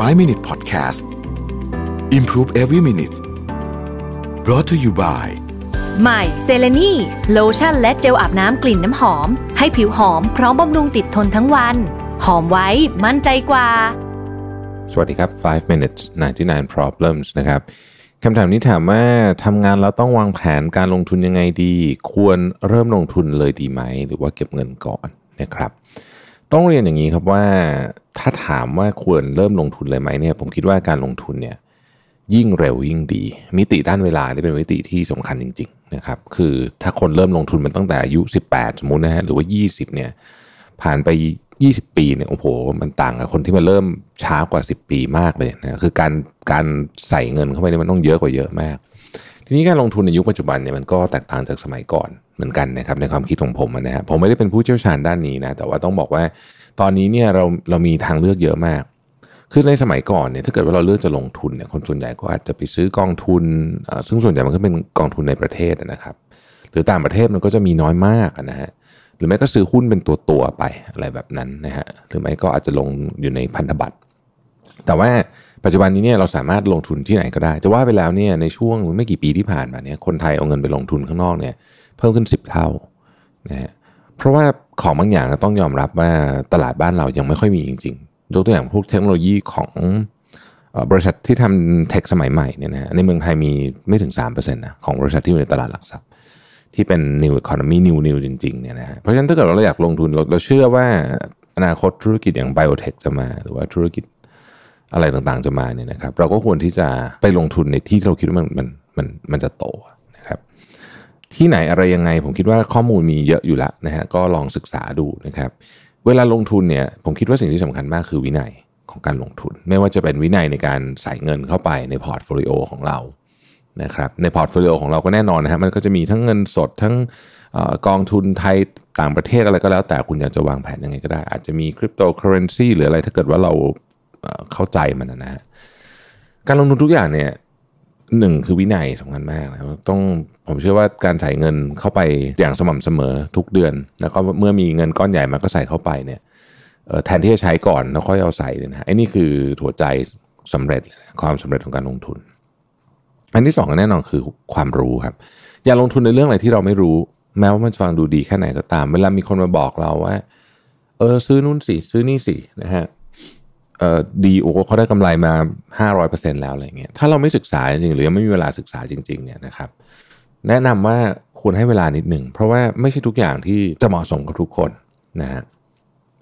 5 Minute Podcast Improve Every Minute brought to you by ใหม่เซเลนีโลชั่นและเจลอาบน้ำกลิ่นน้ำหอม ให้ผิวหอมพร้อมบำรุงติดทนทั้งวัน หอมไว้มั่นใจกว่า สวัสดีครับ 5 minutes 99 problems นะครับคำถามนี้ถามว่าทำงานแล้วต้องวางแผนการลงทุนยังไงดี ควรเริ่มลงทุนเลยดีไหม หรือว่าเก็บเงินก่อนนะครับ ต้องเรียนอย่างนี้ครับว่า ถ้าถามว่าควรเริ่มลงทุนเลยไหมเนี่ยผมคิดว่าการลงทุนเนี่ยยิ่งเร็วยิ่งดี มิติด้านเวลานี่เป็นมิติที่สำคัญจริงๆนะครับคือถ้าคนเริ่มลงทุนมันตั้งแต่อายุ 18 สมมุตินะฮะหรือว่า 20เนี่ยผ่านไป 20 ปีเนี่ยโอ้โหมันต่างกับคนที่มาเริ่มช้ากว่า 10 ปีมากเลยนะคือการการใส่เงินเข้าไปเนี่ยมันต้องเยอะกว่าเยอะมาก ทีนี้การลงทุนในยุคปัจจุบันเนี่ยมันก็แตกต่างจากสมัยก่อนเหมือนกันนะครับในความคิดของผมนะฮะผมไม่ได้เป็นผู้เชี่ยวชาญด้านนี้นะแต่ว่าต้องบอกว่า ตอนนี้เนี่ยเราเรามีทางเลือกเยอะมาก คือในสมัยก่อนเนี่ยถ้าเกิดว่าเราเลือกจะลงทุนเนี่ยคนส่วนใหญ่ก็อาจจะไปซื้อกองทุน ซึ่งส่วนใหญ่มันก็เป็นกองทุนในประเทศนะครับ หรือต่างประเทศมันก็จะมีน้อยมากนะฮะหรือไม่ก็ซื้อหุ้นเป็นตัวตัวไปอะไรแบบนั้นนะฮะหรือไม่ก็อาจจะลงอยู่ในพันธบัตรแต่ว่าปัจจุบันนี้เนี่ยเราสามารถลงทุนที่ไหนก็ได้ จะว่าไปแล้วเนี่ยในช่วงไม่กี่ปีที่ผ่านมาเนี่ยคนไทยเอาเงินไปลงทุนข้างนอกเนี่ยเพิ่มขึ้น 10 เท่านะฮะ เพราะว่าของบางอย่างต้องยอมรับว่าตลาดบ้านเรายังไม่ค่อยมีจริงๆยกตัวอย่างพวกเทคโนโลยีของบริษัทที่ทำเทคสมัยใหม่เนี่ยนะฮะในเมืองไทยมีไม่ถึง3%นะของบริษัทที่อยู่ในตลาดหลักทรัพย์ ที่เป็น new economy new new จริงๆเนี่ยนะฮะเพราะฉะนั้นถ้าเกิดเราอยากลงทุนเราเราเชื่อว่าอนาคตธุรกิจอย่าง biotech จะมาหรือว่าธุรกิจอะไรต่างๆจะมาเนี่ยนะครับ เราก็ควรที่จะไปลงทุนในที่ที่เราคิดว่ามันมันมันมันจะโตนะครับ ที่ไหนอะไรยังไง ผมคิดว่าข้อมูลมีเยอะอยู่แล้วนะฮะก็ลองศึกษาดูนะครับ เวลาลงทุนเนี่ยผมคิดว่าสิ่งที่สำคัญมากคือวินัยของการลงทุน ไม่ว่าจะเป็นวินัยในการใส่เงินเข้าไปใน portfolio ของเรานะครับใน portfolio ของเราก็แน่นอนนะฮะมันก็จะมีทั้งเงินสดทั้งอกองทุนไทยต่างประเทศอะไรก็แล้ว แต่คุณอยากจะวางแผนยังไงก็ได้ อาจจะมีคริปโตเคอเรนซีหรืออะไรถ้าเกิดว่าเราเข้าใจมันนะฮะการลงทุนทุกอย่างเนี่ย หนึ่งคือวินัยสำคัญมากนะต้องผมเชื่อว่าการใส่เงินเข้าไปอย่างสม่ำเสมอทุกเดือน แล้วก็เมื่อมีเงินก้อนใหญ่มาก็ใส่เข้าไปเนี่ยแทนที่จะใช้ก่อนแล้วค่อยเอาใส่เนี่ยนะฮะไอ้นี่คือหัวใจสำเร็จความสำเร็จของการลงทุน อันที่สองแน่นอนคือความรู้ครับ อย่าลงทุนในเรื่องอะไรที่เราไม่รู้ แม้ว่ามันจะฟังดูดีแค่ไหนก็ตาม เวลามีคนมาบอกเราว่า เออซื้อนู่นสิซื้อนี่สินะฮะ เออดีโอ้เขาได้กำไรมาห้าร้อยเปอร์เซ็นแล้วอะไรเงี้ยถ้าเราไม่ศึกษาจริงหรือยังไม่มีเวลาศึกษาจริง ๆ เนี่ยนะครับ แนะนำว่าควรให้เวลานิดหนึ่ง เพราะว่าไม่ใช่ทุกอย่างที่จะเหมาะสมกับทุกคนนะฮะ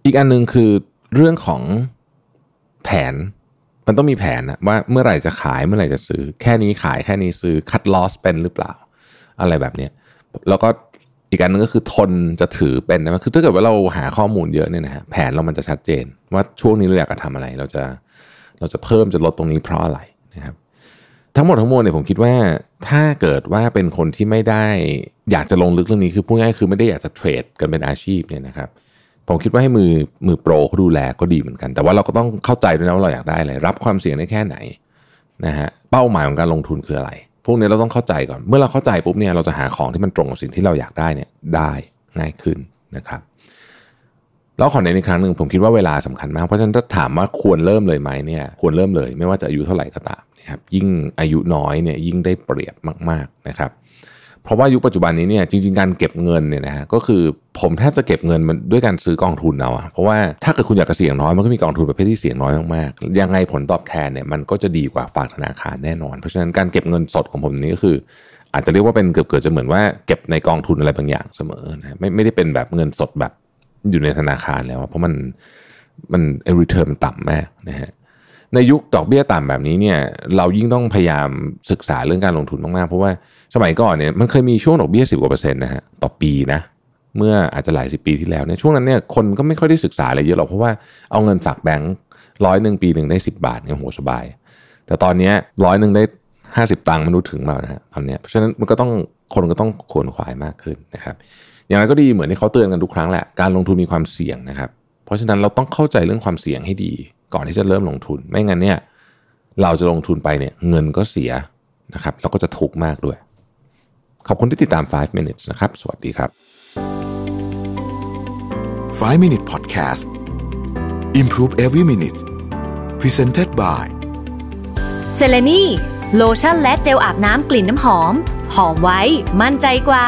อีกอันหนึ่งคือเรื่องของแผนมันต้องมีแผนนะว่าเมื่อไหร่จะขายเมื่อไหร่จะซื้อ แค่นี้ขายแค่นี้ซื้อคัดลอสเป็นหรือเปล่า อะไรแบบเนี้ยแล้วก็ อีกอันหนึงก็คือทนจะถือเป็นนะคือถ้าเกิดว่าเราหาข้อมูลเยอะเนี่ยนะฮะแผนเรามันจะชัดเจน ว่าช่วงนี้เราอยากจะทำอะไร เราจะเราจะเพิ่มจะลดตรงนี้เพราะอะไรนะครับ ทั้งหมดทั้งมวลเนี่ยผมคิดว่าถ้าเกิดว่าเป็นคนที่ไม่ได้อยากจะลงลึกเรื่องนี้คือพูดง่ายคือไม่ได้อยากจะเทรดกันเป็นอาชีพเนี่ยนะครับผมคิดว่าให้มือมือโปรเขาดูแลก็ดีเหมือนกัน แต่ว่าเราก็ต้องเข้าใจด้วยนะว่าเราอยากได้อะไรรับความเสี่ยงได้แค่ไหนนะฮะเป้าหมายของการลงทุนคืออะไร พวกนี้เราต้องเข้าใจก่อน เมื่อเราเข้าใจปุ๊บเนี่ยเราจะหาของที่มันตรงกับสิ่งที่เราอยากได้เนี่ยได้ง่ายขึ้นนะครับแล้วขอเน้นอีกครั้งหนึ่งผมคิดว่าเวลาสำคัญมาก เพราะฉะนั้นถ้าถามว่าควรเริ่มเลยไหมเนี่ยควรเริ่มเลย ไม่ว่าจะอายุเท่าไหร่ก็ตามนะครับยิ่งอายุน้อยเนี่ยยิ่งได้เปรียบมากๆนะครับ ราะว่ายุคปัจจุบันนี้เนี่ยจริง ๆ การเก็บเงินเนี่ยนะฮะก็คือผมแทบจะเก็บเงินมันด้วยการซื้อกองทุนเอาอะเพราะว่าถ้าเกิดคุณอยากจะเสี่ยงน้อยมันก็มีกองทุนประเภทที่เสี่ยงน้อยมากๆยังไงผลตอบแทนเนี่ยมันก็จะดีกว่าฝากธนาคารแน่นอน เพราะฉะนั้นการเก็บเงินสดของผมนี้ก็คือ อาจจะเรียกว่าเป็นเกือบเกือบจะเหมือนว่าเก็บในกองทุนอะไรบางอย่างเสมอนะไม่ไม่ได้เป็นแบบเงินสดแบบอยู่ในธนาคารแล้วเพราะมันมันเอ่อ return มันต่ำมากนะฮะ ในยุคดอกเบี้ยต่ำแบบนี้เนี่ยเรายิ่งต้องพยายามศึกษาเรื่องการลงทุนมากๆ เพราะว่าสมัยก่อนเนี่ยมันเคยมีช่วงดอกเบี้ยสิบกว่าเปอร์เซ็นต์นะฮะต่อปีนะเมื่ออาจจะหลายสิบปีที่แล้วเนี่ยช่วงนั้นเนี่ยคนก็ไม่ค่อยได้ศึกษาอะไรเยอะหรอกเพราะว่าเอาเงินฝากแบงค์ร้อยหนึ่งปีหนึ่งได้สิบาทเนี่ยโหสบาย แต่ตอนนี้ร้อยหนึ่งได้ห้าสิบตังค์มันรู้ถึงมานะฮะตอนเนี้ยเพราะฉะนั้นมันก็ต้องคนก็ต้องขวนขวายมากขึ้นนะครับ อย่างไรก็ดีเหมือนที่เขาเตือนกันทุกครั้งแหละการลงทุนมีความเสี่ยงนะครับ เพราะฉะนั้นเราต้องเข้าใจเรื่องความเสี่ยงให้ดี ก่อนที่จะเริ่มลงทุน ไม่งั้นเนี่ยเราจะลงทุนไปเนี่ยเงินก็เสียนะครับแล้วก็จะทุกข์มากด้วย ขอบคุณที่ติดตาม 5 minutes นะครับ สวัสดีครับ 5 Minute Podcast Improve Every Minute Presented by เซเลนีโลชั่นและเจลอาบน้ำกลิ่นน้ำหอม หอมไว้ มั่นใจกว่า